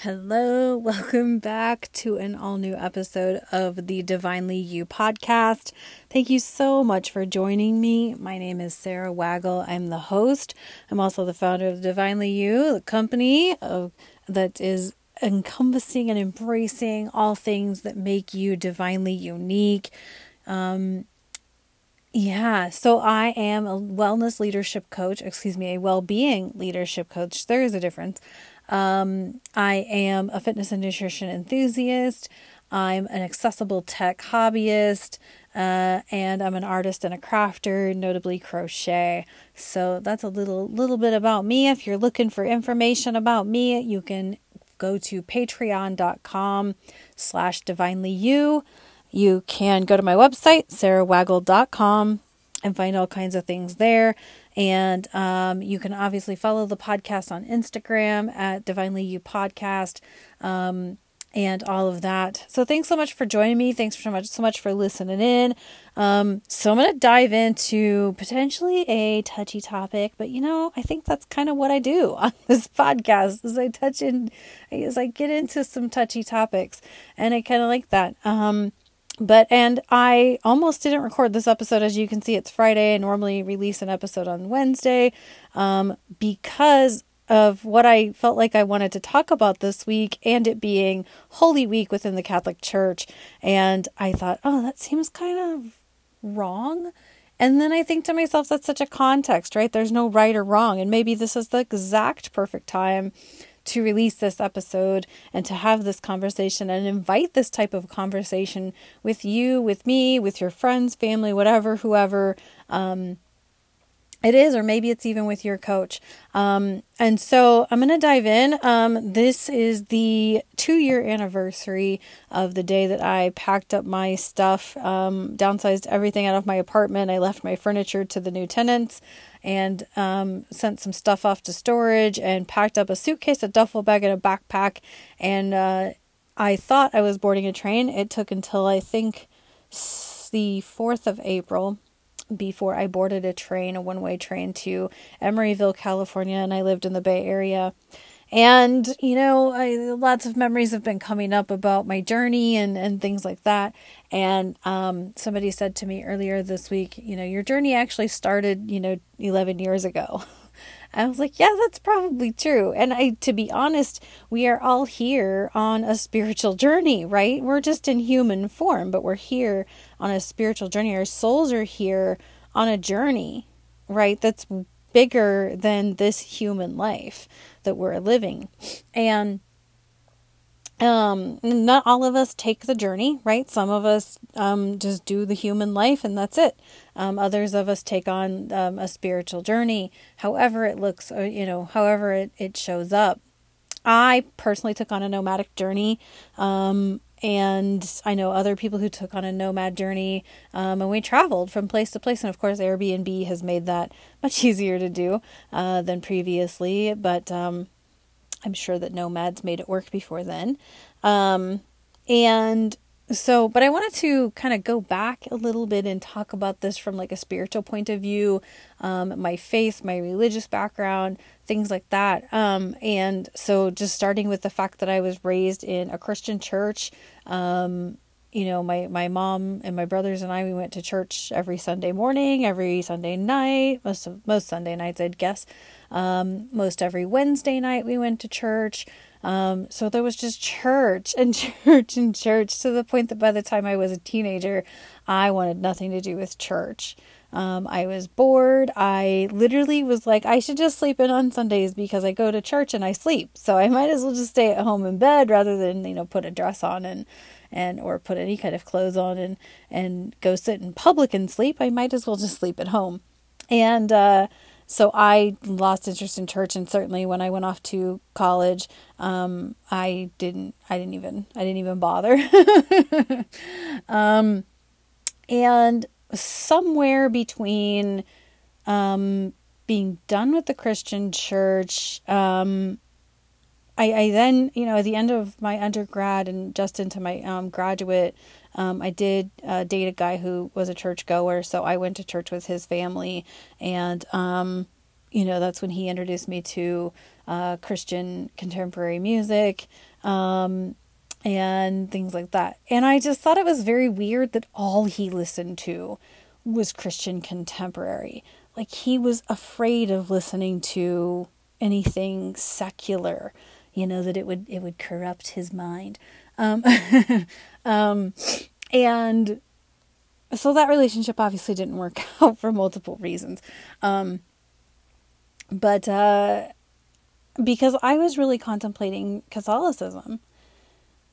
Hello, welcome back to an all new episode of the Divinely You podcast. Thank you so much for joining me. My name is Sarah Waggle. I'm the host. I'm also the founder of Divinely You, the company of, that is encompassing and embracing all things that make you divinely unique. Um, yeah, so I am a wellness leadership coach, excuse me, a well being leadership coach. There is a difference. Um, I am a fitness and nutrition enthusiast. I'm an accessible tech hobbyist, uh, and I'm an artist and a crafter, notably crochet. So that's a little little bit about me. If you're looking for information about me, you can go to patreon.com slash divinely you. You can go to my website, sarahwaggle.com, and find all kinds of things there. And um, you can obviously follow the podcast on Instagram at Divinely You Podcast. Um, and all of that. So thanks so much for joining me. Thanks so much so much for listening in. Um, so I'm gonna dive into potentially a touchy topic, but you know, I think that's kind of what I do on this podcast is I touch in as I get into some touchy topics and I kinda like that. Um but and I almost didn't record this episode as you can see it's Friday. I normally release an episode on Wednesday um, because of what I felt like I wanted to talk about this week and it being Holy Week within the Catholic Church. And I thought, oh, that seems kind of wrong. And then I think to myself, that's such a context, right? There's no right or wrong. And maybe this is the exact perfect time to release this episode and to have this conversation and invite this type of conversation with you, with me, with your friends, family, whatever, whoever. Um, it is, or maybe it's even with your coach. Um, and so I'm going to dive in. Um, this is the two year anniversary of the day that I packed up my stuff, um, downsized everything out of my apartment. I left my furniture to the new tenants and um, sent some stuff off to storage and packed up a suitcase, a duffel bag, and a backpack. And uh, I thought I was boarding a train. It took until I think the 4th of April before I boarded a train, a one way train to Emeryville, California, and I lived in the Bay Area. And, you know, I, lots of memories have been coming up about my journey and, and things like that. And um, somebody said to me earlier this week, you know, your journey actually started, you know, 11 years ago. I was like, yeah, that's probably true. And I to be honest, we are all here on a spiritual journey, right? We're just in human form, but we're here on a spiritual journey. Our souls are here on a journey, right? That's bigger than this human life that we're living. And um not all of us take the journey right some of us um just do the human life and that's it um others of us take on um, a spiritual journey however it looks or you know however it, it shows up i personally took on a nomadic journey um and I know other people who took on a nomad journey, um, and we traveled from place to place. And of course, Airbnb has made that much easier to do uh, than previously. But um, I'm sure that nomads made it work before then. Um, and so, but I wanted to kind of go back a little bit and talk about this from like a spiritual point of view, um, my faith, my religious background, things like that. Um, and so, just starting with the fact that I was raised in a Christian church, um, you know, my my mom and my brothers and I we went to church every Sunday morning, every Sunday night, most of most Sunday nights, I'd guess. Um, most every Wednesday night we went to church. Um, so there was just church and church and church to the point that by the time I was a teenager, I wanted nothing to do with church. Um, I was bored. I literally was like, I should just sleep in on Sundays because I go to church and I sleep. So I might as well just stay at home in bed rather than, you know, put a dress on and, and, or put any kind of clothes on and, and go sit in public and sleep. I might as well just sleep at home. And, uh, so I lost interest in church, and certainly when I went off to college, um, I didn't. I didn't even. I didn't even bother. um, and somewhere between um, being done with the Christian church, um, I, I then, you know, at the end of my undergrad and just into my um, graduate, um, I did uh, date a guy who was a church goer, so I went to church with his family, and um, you know, that's when he introduced me to uh, Christian contemporary music um, and things like that. And I just thought it was very weird that all he listened to was Christian contemporary. Like he was afraid of listening to anything secular, you know, that it would it would corrupt his mind. Um, um, and so that relationship obviously didn't work out for multiple reasons. Um, but uh, because I was really contemplating Catholicism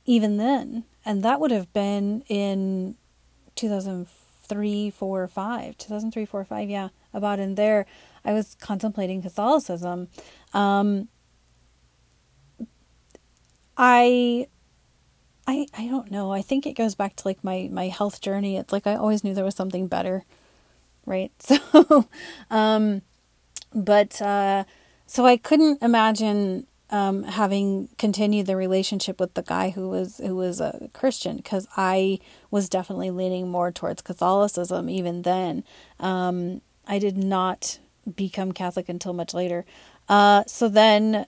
even then, and that would have been in 2003, 4, 5, 2003, 4, 5, yeah, about in there. I was contemplating Catholicism. Um, I I I don't know. I think it goes back to like my my health journey. It's like I always knew there was something better, right? So, um, but uh, so I couldn't imagine um, having continued the relationship with the guy who was who was a Christian because I was definitely leaning more towards Catholicism even then. Um, I did not become Catholic until much later. Uh, so then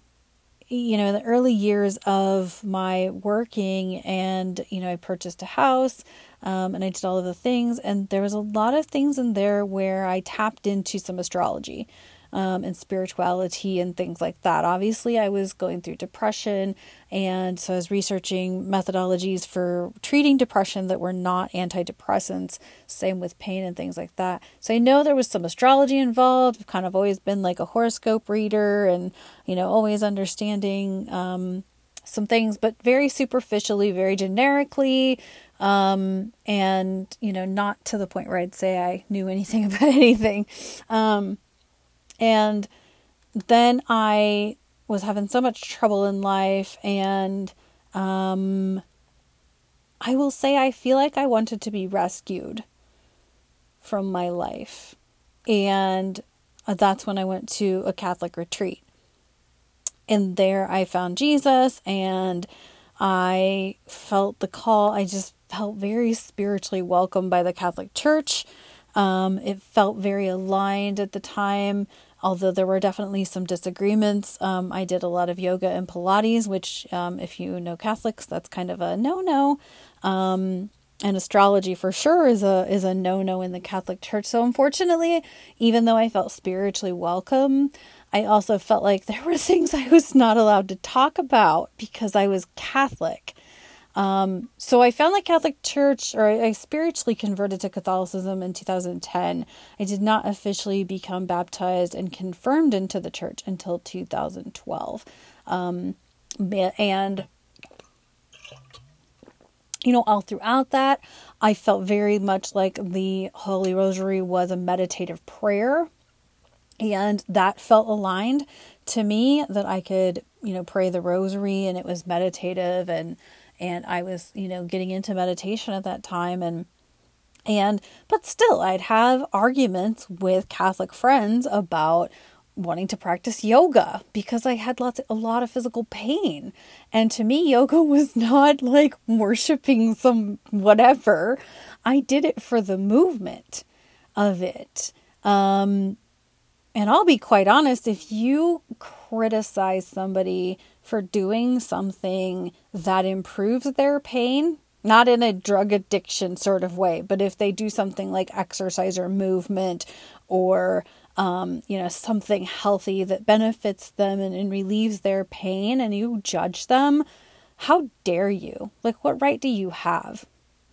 you know, in the early years of my working, and you know, I purchased a house, um, and I did all of the things, and there was a lot of things in there where I tapped into some astrology um, and spirituality and things like that. Obviously, I was going through depression, and so I was researching methodologies for treating depression that were not antidepressants. Same with pain and things like that. So I know there was some astrology involved. I've kind of always been like a horoscope reader, and you know, always understanding. Um, some things, but very superficially, very generically, um, and you know, not to the point where I'd say I knew anything about anything. Um, and then I was having so much trouble in life, and um, I will say I feel like I wanted to be rescued from my life. And that's when I went to a Catholic retreat. And there I found Jesus and I felt the call. I just felt very spiritually welcomed by the Catholic Church. Um, it felt very aligned at the time although there were definitely some disagreements. Um, I did a lot of yoga and Pilates, which, um, if you know Catholics, that's kind of a no no. Um, and astrology for sure is a is a no no in the Catholic Church. So unfortunately, even though I felt spiritually welcome, I also felt like there were things I was not allowed to talk about because I was Catholic. Um, so I found the Catholic Church, or I spiritually converted to Catholicism in 2010. I did not officially become baptized and confirmed into the church until 2012. Um, and you know, all throughout that, I felt very much like the Holy Rosary was a meditative prayer. And that felt aligned to me that I could, you know, pray the rosary and it was meditative and and I was, you know, getting into meditation at that time and and but still I'd have arguments with Catholic friends about wanting to practice yoga because I had lots a lot of physical pain. And to me yoga was not like worshiping some whatever. I did it for the movement of it. Um and I'll be quite honest, if you criticize somebody for doing something that improves their pain, not in a drug addiction sort of way, but if they do something like exercise or movement or um, you know, something healthy that benefits them and, and relieves their pain and you judge them, how dare you? Like what right do you have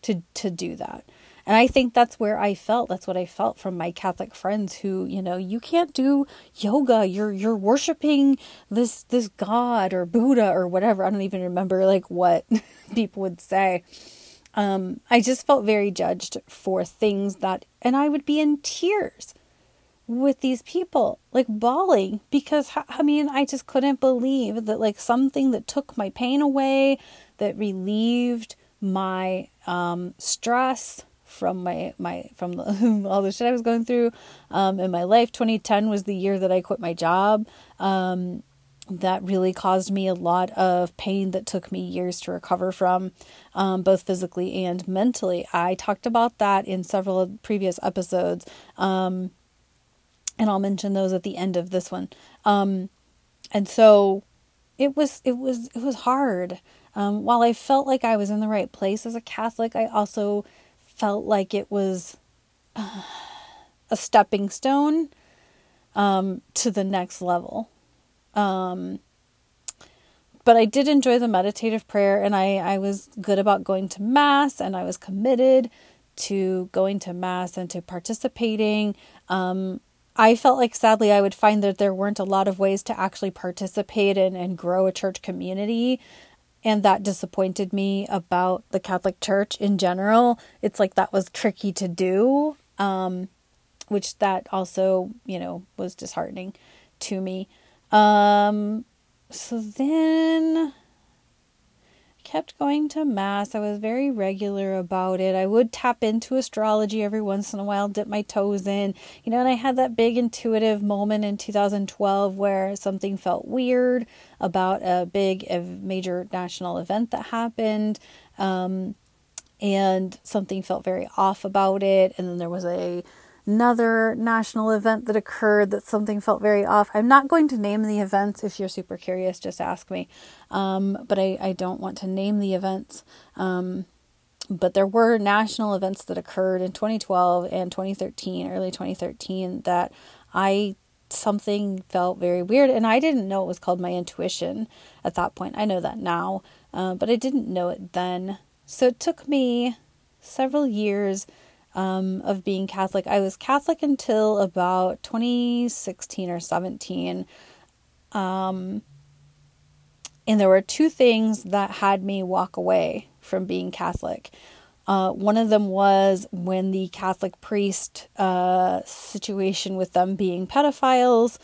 to to do that? And I think that's where I felt. That's what I felt from my Catholic friends who, you know, you can't do yoga. You're you're worshiping this this god or Buddha or whatever. I don't even remember like what people would say. Um, I just felt very judged for things that, and I would be in tears with these people, like bawling, because I mean, I just couldn't believe that, like, something that took my pain away, that relieved my um, stress, from my my from the, all the shit I was going through um, in my life. 2010 was the year that I quit my job. Um, that really caused me a lot of pain that took me years to recover from, um, both physically and mentally. I talked about that in several previous episodes. Um, and I'll mention those at the end of this one. Um, and so it was it was it was hard. Um, while I felt like I was in the right place as a Catholic, I also felt like it was uh, a stepping stone um, to the next level. Um, but I did enjoy the meditative prayer, and I, I was good about going to Mass, and I was committed to going to Mass and to participating. Um, I felt like sadly I would find that there weren't a lot of ways to actually participate in and grow a church community. And that disappointed me about the Catholic Church in general. It's like that was tricky to do, um, which that also, you know, was disheartening to me. Um, so then kept going to mass. I was very regular about it. I would tap into astrology every once in a while, dip my toes in. You know, and I had that big intuitive moment in 2012 where something felt weird about a big major national event that happened. Um, and something felt very off about it. And then there was a another national event that occurred that something felt very off. I'm not going to name the events. If you're super curious, just ask me. Um, but I, I don't want to name the events. Um, but there were national events that occurred in 2012 and 2013, early 2013, that I something felt very weird and I didn't know it was called my intuition at that point. I know that now, uh, but I didn't know it then. So it took me several years um, of being Catholic. I was Catholic until about 2016 or 17. Um, and there were two things that had me walk away from being Catholic. Uh, one of them was when the Catholic priest uh, situation with them being pedophiles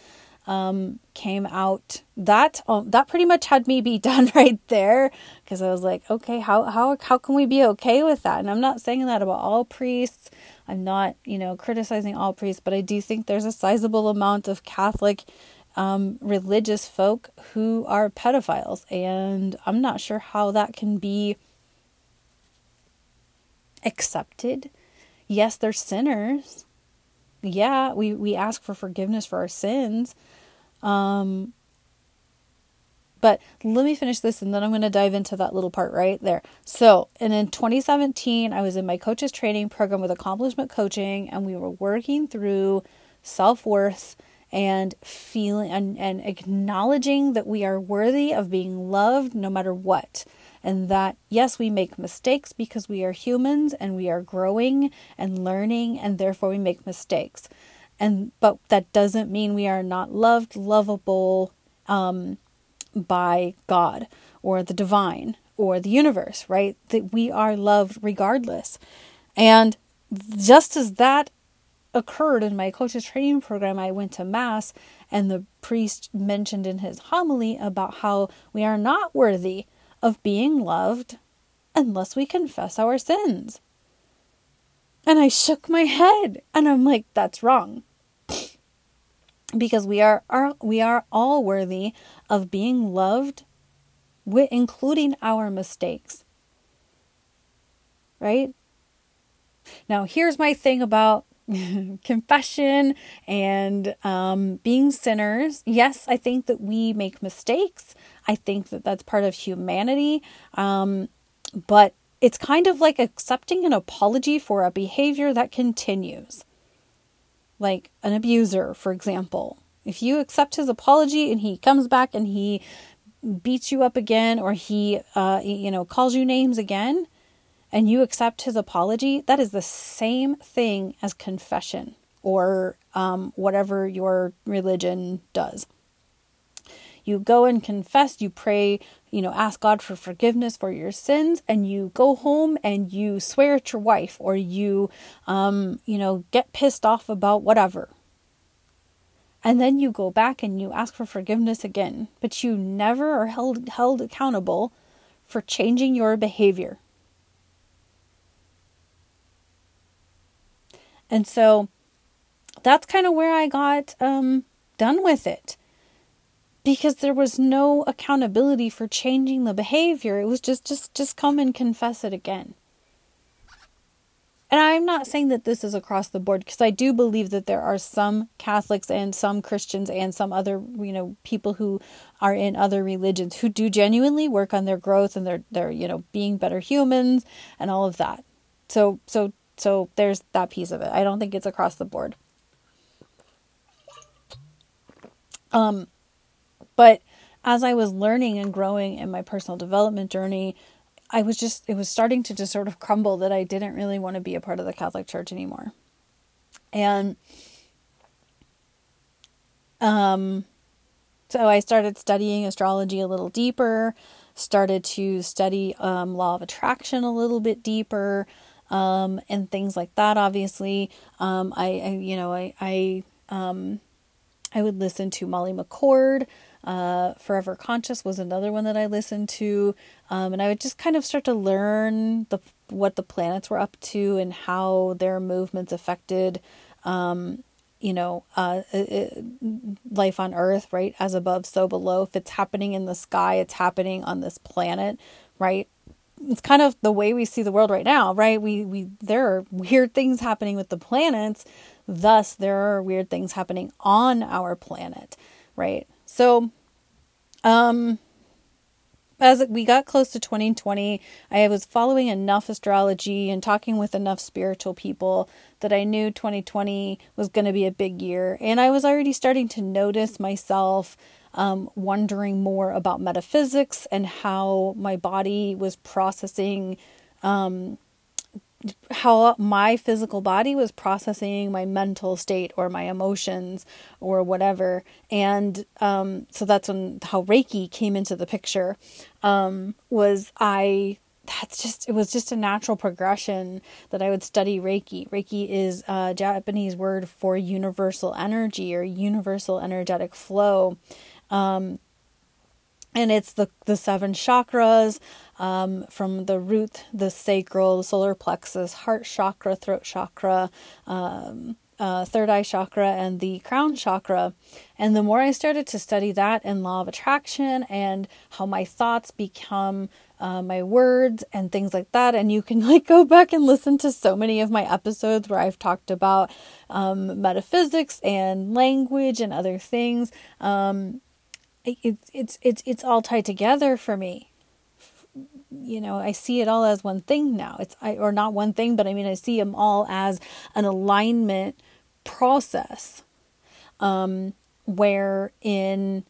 um, came out, that um, that pretty much had me be done right there because I was like, okay, how how how can we be okay with that? And I'm not saying that about all priests. I'm not you know criticizing all priests, but I do think there's a sizable amount of Catholic um, religious folk who are pedophiles, and I'm not sure how that can be accepted. Yes, they're sinners. Yeah, we, we ask for forgiveness for our sins, um, but let me finish this and then I'm going to dive into that little part right there. So, and in 2017, I was in my coaches training program with accomplishment coaching, and we were working through self worth and feeling and, and acknowledging that we are worthy of being loved no matter what. And that, yes, we make mistakes because we are humans and we are growing and learning, and therefore we make mistakes and but that doesn't mean we are not loved lovable um, by god or the divine or the universe right? That we are loved regardless. And just as that occurred in my coaches training program i went to mass and the priest mentioned in his homily about how we are not worthy of being loved unless we confess our sins. And i shook my head and i'm like that's wrong because we are, are we are all worthy of being loved including our mistakes. Right? Now here's my thing about confession and um, being sinners. Yes i think that we make mistakes. I think that that's part of humanity. Um, but it's kind of like accepting an apology for a behavior that continues like an abuser, for example. If you accept his apology and he comes back and he beats you up again or he uh, you know calls you names again and you accept his apology that is the same thing as confession or um, whatever your religion does you go and confess, you pray, you know, ask God for forgiveness for your sins, and you go home and you swear at your wife or you, um, you know, get pissed off about whatever. And then you go back and you ask for forgiveness again, but you never are held, held accountable for changing your behavior. And so that's kind of where I got um, done with it because there was no accountability for changing the behavior. It was just just just come and confess it again. and I'm not saying that this is across the board because I do believe that there are some Catholics and some Christians and some other, you know, people who are in other religions who do genuinely work on their growth and their their, you know, being better humans and all of that. So so so there's that piece of it. I don't think it's across the board. Um but as I was learning and growing in my personal development journey, I was just, it was starting to just sort of crumble that I didn't really want to be a part of the Catholic Church anymore. And um, so I started studying astrology a little deeper, started to study um, law of attraction a little bit deeper, um, and things like that. Obviously, um, I, I, you know, I, I, um, I would listen to Molly McCord. Uh, Forever Conscious was another one that I listened to, um, and I would just kind of start to learn the what the planets were up to and how their movements affected, um, you know, uh, it, life on Earth. Right, as above, so below. If it's happening in the sky, it's happening on this planet. Right, it's kind of the way we see the world right now, right? We we there are weird things happening with the planets, thus there are weird things happening on our planet, right? So, um, as we got close to 2020, I was following enough astrology and talking with enough spiritual people that I knew 2020 was going to be a big year. And I was already starting to notice myself um, wondering more about metaphysics and how my body was processing um, how my physical body was processing my mental state or my emotions or whatever. And um, so that's when how reiki came into the picture um, was i that's just it was just a natural progression that i would study reiki. Reiki is a japanese word for universal energy or universal energetic flow. Um, and it's the the seven chakras um, from the root, the sacral, the solar plexus, heart chakra, throat chakra, um, uh, third eye chakra, and the crown chakra. And the more I started to study that and law of attraction and how my thoughts become uh, my words and things like that. And you can like go back and listen to so many of my episodes where I've talked about um, metaphysics and language and other things. Um, it's it's it's it's all tied together for me. You know i see it all as one thing now. It's I, or not one thing but i mean i see them all as an alignment process um where in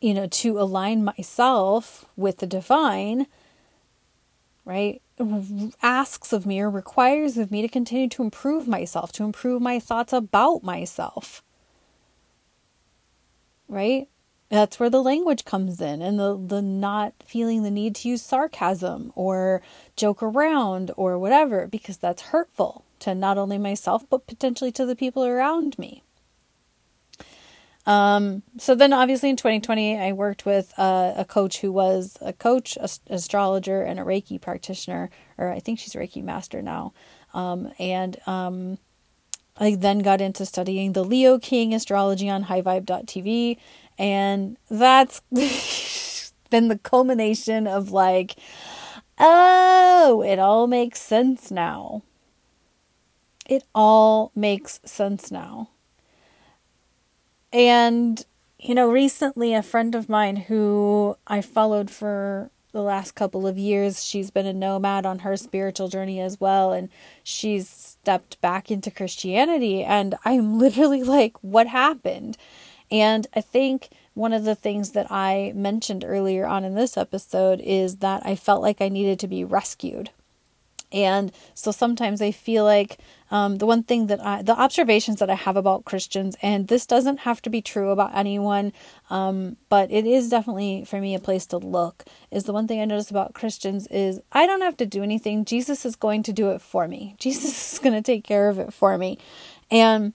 you know to align myself with the divine right asks of me or requires of me to continue to improve myself to improve my thoughts about myself. Right that's where the language comes in and the, the not feeling the need to use sarcasm or joke around or whatever, because that's hurtful to not only myself, but potentially to the people around me. Um, so then obviously in 2020, I worked with a coach who was a coach, a, astrologer, and a Reiki practitioner, or I think she's Reiki master now. Um, and um, I then got into studying the Leo King astrology on highvibe.tv and that's been the culmination of like, oh, it all makes sense now. It all makes sense now. And, you know, recently a friend of mine who I followed for the last couple of years, she's been a nomad on her spiritual journey as well. And she's stepped back into Christianity. And I'm literally like, what happened? And I think one of the things that I mentioned earlier on in this episode is that I felt like I needed to be rescued. And so sometimes I feel like um, the one thing that I, the observations that I have about Christians, and this doesn't have to be true about anyone, um, but it is definitely for me a place to look, is the one thing I notice about Christians is I don't have to do anything. Jesus is going to do it for me. Jesus is going to take care of it for me. And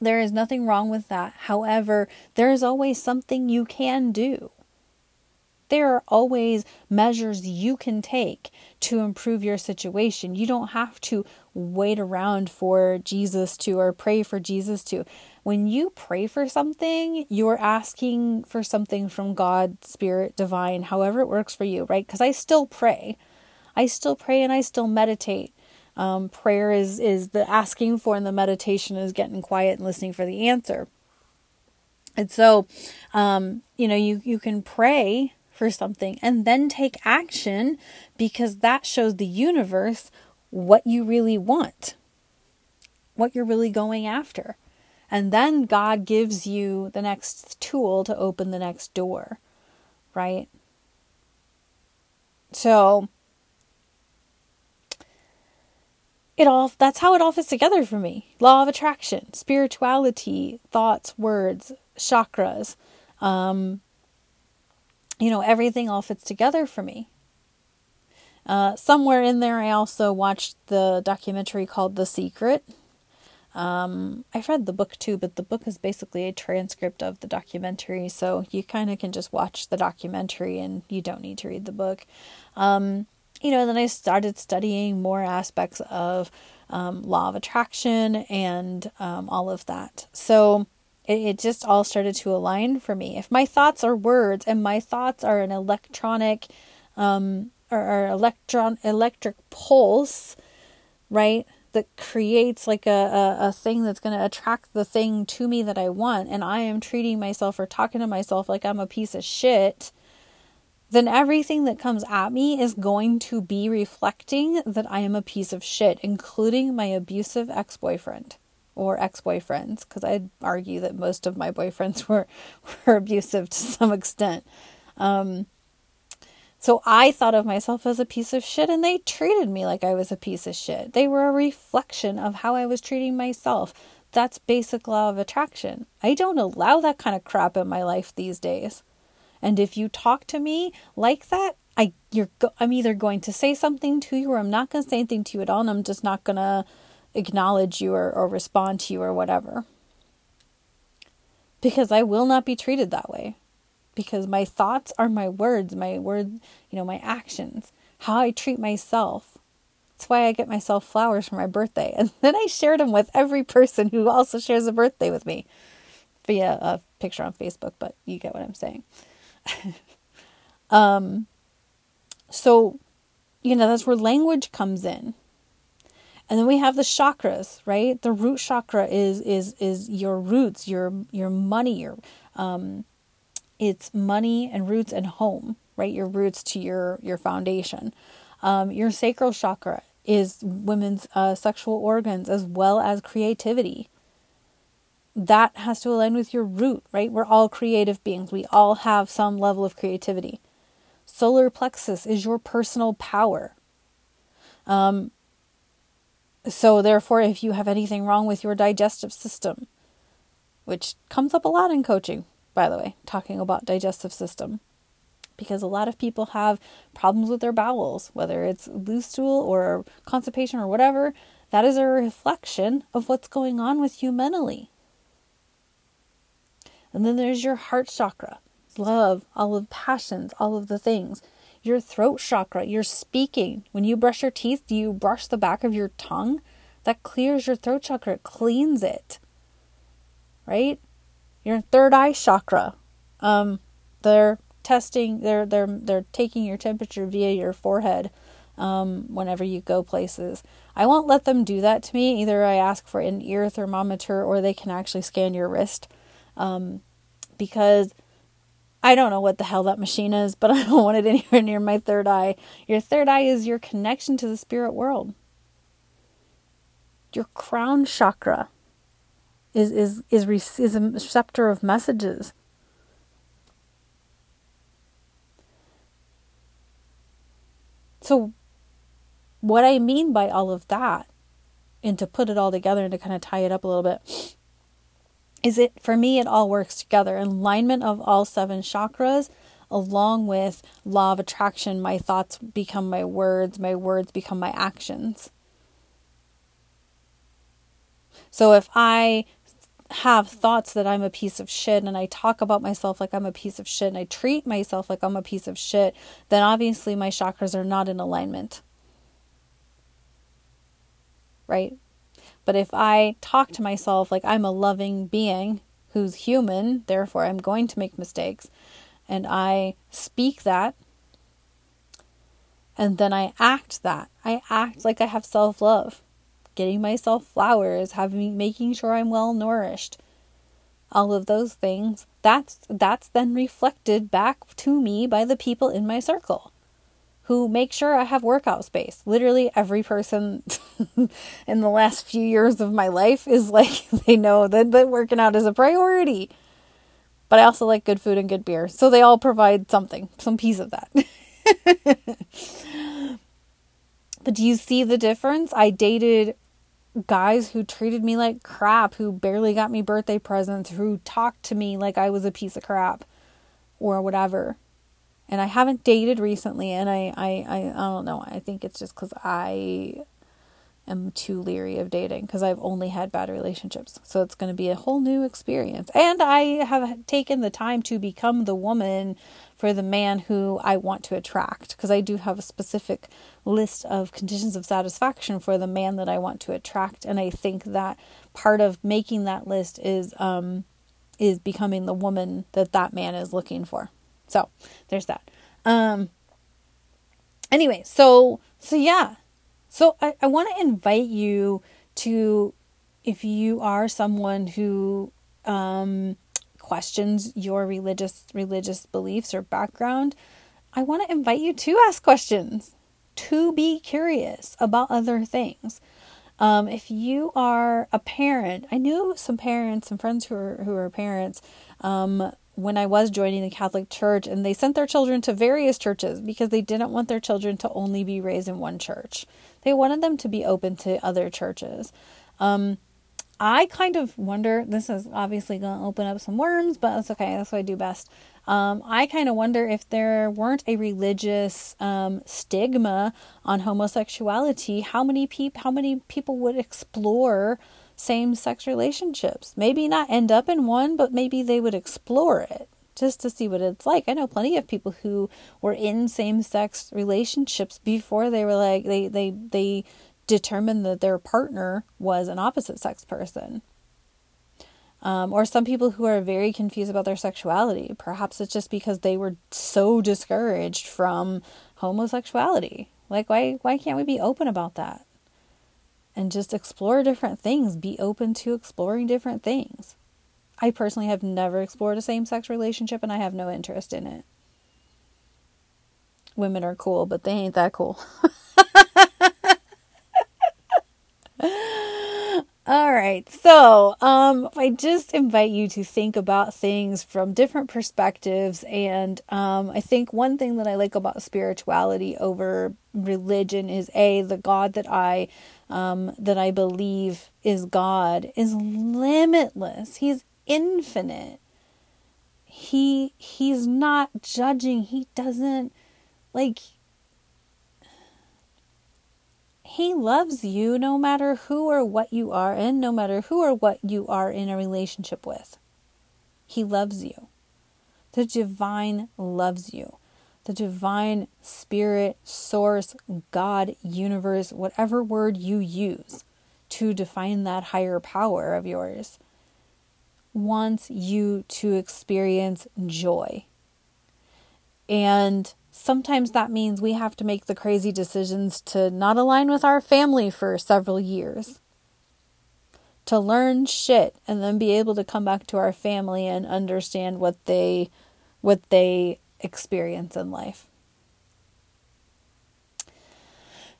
there is nothing wrong with that. However, there is always something you can do. There are always measures you can take to improve your situation. You don't have to wait around for Jesus to or pray for Jesus to. When you pray for something, you're asking for something from God, Spirit, Divine, however it works for you, right? Because I still pray. I still pray and I still meditate. Um, prayer is is the asking for, and the meditation is getting quiet and listening for the answer. And so, um, you know, you you can pray for something and then take action because that shows the universe what you really want, what you're really going after. And then God gives you the next tool to open the next door, right? So it all that's how it all fits together for me. Law of attraction, spirituality, thoughts, words, chakras, um, you know, everything all fits together for me. Uh, somewhere in there, I also watched the documentary called The Secret. Um, I've read the book too, but the book is basically a transcript of the documentary, so you kind of can just watch the documentary and you don't need to read the book. Um, you know, then I started studying more aspects of um, law of attraction and um, all of that. So it, it just all started to align for me. If my thoughts are words and my thoughts are an electronic um, or, or electron electric pulse, right? That creates like a, a, a thing that's going to attract the thing to me that I want, and I am treating myself or talking to myself like I'm a piece of shit, then everything that comes at me is going to be reflecting that I am a piece of shit, including my abusive ex boyfriend or ex-boyfriends because I'd argue that most of my boyfriends were were abusive to some extent. Um, so I thought of myself as a piece of shit and they treated me like I was a piece of shit. They were a reflection of how I was treating myself. That's basic law of attraction. I don't allow that kind of crap in my life these days. And if you talk to me like that, I you're I'm either going to say something to you or I'm not going to say anything to you at all and I'm just not going to acknowledge you or, or respond to you or whatever. Because I will not be treated that way. Because my thoughts are my words, my word, you know, my actions, how I treat myself. That's why I get myself flowers for my birthday. And then I share them with every person who also shares a birthday with me via a picture on Facebook, but you get what I'm saying. um, so, you know, that's where language comes in. And then we have the chakras, right? The root chakra is is is your roots, your your money, your um, it's money and roots and home, right? Your roots to your your foundation. Um, your sacral chakra is women's uh, sexual organs as well as creativity. That has to align with your root, right? We're all creative beings. We all have some level of creativity. Solar plexus is your personal power. Um, so, therefore, if you have anything wrong with your digestive system, which comes up a lot in coaching, by the way, talking about digestive system, because a lot of people have problems with their bowels, whether it's loose stool or constipation or whatever, that is a reflection of what's going on with you mentally. And then there's your heart chakra, love, all of passions, all of the things your throat chakra, your speaking. When you brush your teeth, do you brush the back of your tongue? That clears your throat chakra, it cleans it. Right? Your third eye chakra. Um, they're testing they're they're they're taking your temperature via your forehead um, whenever you go places. I won't let them do that to me. Either I ask for an ear thermometer or they can actually scan your wrist. Um, because I don't know what the hell that machine is, but I don't want it anywhere near my third eye. Your third eye is your connection to the spirit world. Your crown chakra is is is is a receptor of messages. So what I mean by all of that and to put it all together and to kind of tie it up a little bit is it for me it all works together. Alignment of all seven chakras along with law of attraction my thoughts become my words my words become my actions. So if i have thoughts that i'm a piece of shit and i talk about myself like i'm a piece of shit and i treat myself like i'm a piece of shit then obviously my chakras are not in alignment. Right but if I talk to myself like I'm a loving being who's human, therefore I'm going to make mistakes, and I speak that, And then I act that. I act like I have self love, getting myself flowers, having making sure I'm well nourished. All of those things. That's that's then reflected back to me by the people in my circle who make sure I have workout space. Literally every person in the last few years of my life is like they know that, that working out is a priority. But I also like good food and good beer. So they all provide something, some piece of that. but do you see the difference? I dated guys who treated me like crap, who barely got me birthday presents, who talked to me like I was a piece of crap or whatever and I haven't dated recently, and I, I, I, I don't know. I think it's just because I am too leery of dating because I've only had bad relationships. So it's going to be a whole new experience. And I have taken the time to become the woman for the man who I want to attract because I do have a specific list of conditions of satisfaction for the man that I want to attract. And I think that part of making that list is, um, is becoming the woman that that man is looking for. So there's that. Um, anyway, so so yeah. So I, I want to invite you to if you are someone who um, questions your religious religious beliefs or background, I want to invite you to ask questions, to be curious about other things. Um, if you are a parent, I knew some parents, some friends who are who are parents, um, when I was joining the Catholic Church, and they sent their children to various churches because they didn't want their children to only be raised in one church. They wanted them to be open to other churches. Um, I kind of wonder, this is obviously going to open up some worms, but that's okay. That's what I do best. Um, I kind of wonder if there weren't a religious um, stigma on homosexuality, how many people, how many people would explore same sex relationships. Maybe not end up in one, but maybe they would explore it just to see what it's like. I know plenty of people who were in same sex relationships before they were like they they they determined that their partner was an opposite sex person. Um, or some people who are very confused about their sexuality. Perhaps it's just because they were so discouraged from homosexuality. Like why why can't we be open about that? And just explore different things. Be open to exploring different things. I personally have never explored a same sex relationship and I have no interest in it. Women are cool, but they ain't that cool. All right. So, um, I just invite you to think about things from different perspectives. And um, I think one thing that I like about spirituality over religion is A, the God that I um, that I believe is God is limitless. He's infinite. He he's not judging. He doesn't like he loves you no matter who or what you are and no matter who or what you are in a relationship with. He loves you. The divine loves you the divine spirit, source, God, universe, whatever word you use to define that higher power of yours, wants you to experience joy. And sometimes that means we have to make the crazy decisions to not align with our family for several years. To learn shit and then be able to come back to our family and understand what they what they experience in life.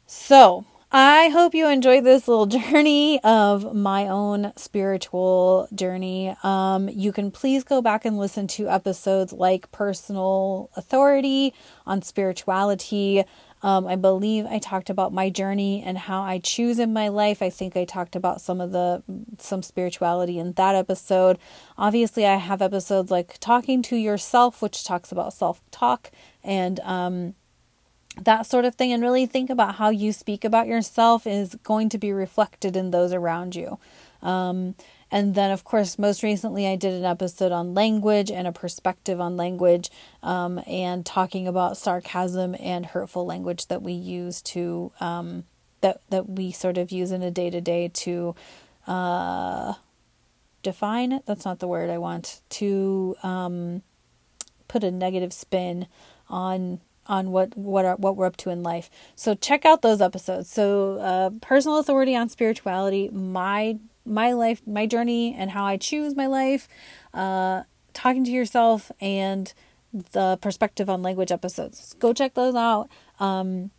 So, I hope you enjoyed this little journey of my own spiritual journey. Um, you can please go back and listen to episodes like Personal Authority on spirituality. Um, I believe I talked about my journey and how I choose in my life. I think I talked about some of the some spirituality in that episode. Obviously, I have episodes like Talking to Yourself, which talks about self talk and um, that sort of thing. And really think about how you speak about yourself is going to be reflected in those around you. Um, and then, of course, most recently, I did an episode on language and a perspective on language um, and talking about sarcasm and hurtful language that we use to, um, that, that we sort of use in a day to day to uh, define. That's not the word I want. To um, put a negative spin on on what what are, what we're up to in life. So check out those episodes. So uh, personal authority on spirituality, my my life, my journey, and how I choose my life. Uh, talking to yourself and the perspective on language episodes. Go check those out. Um,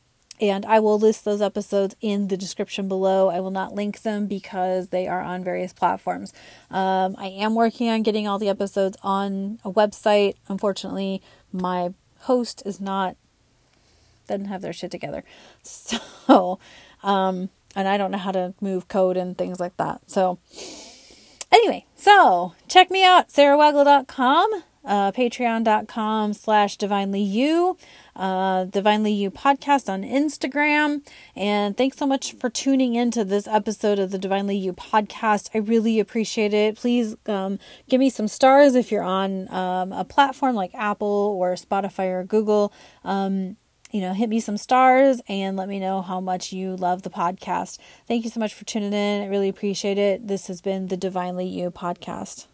and I will list those episodes in the description below. I will not link them because they are on various platforms. Um, I am working on getting all the episodes on a website. Unfortunately, my host is not doesn't have their shit together, so um, and I don't know how to move code and things like that. So anyway, so check me out sarahwaggle.com uh, patreon.com slash divinely you uh, divinely you podcast on instagram. And thanks so much for tuning into this episode of the divinely you podcast. I really appreciate it. Please um, give me some stars if you're on um, a platform like apple or spotify or google. Um, you know, hit me some stars and let me know how much you love the podcast. Thank you so much for tuning in. I really appreciate it. This has been the Divinely You podcast.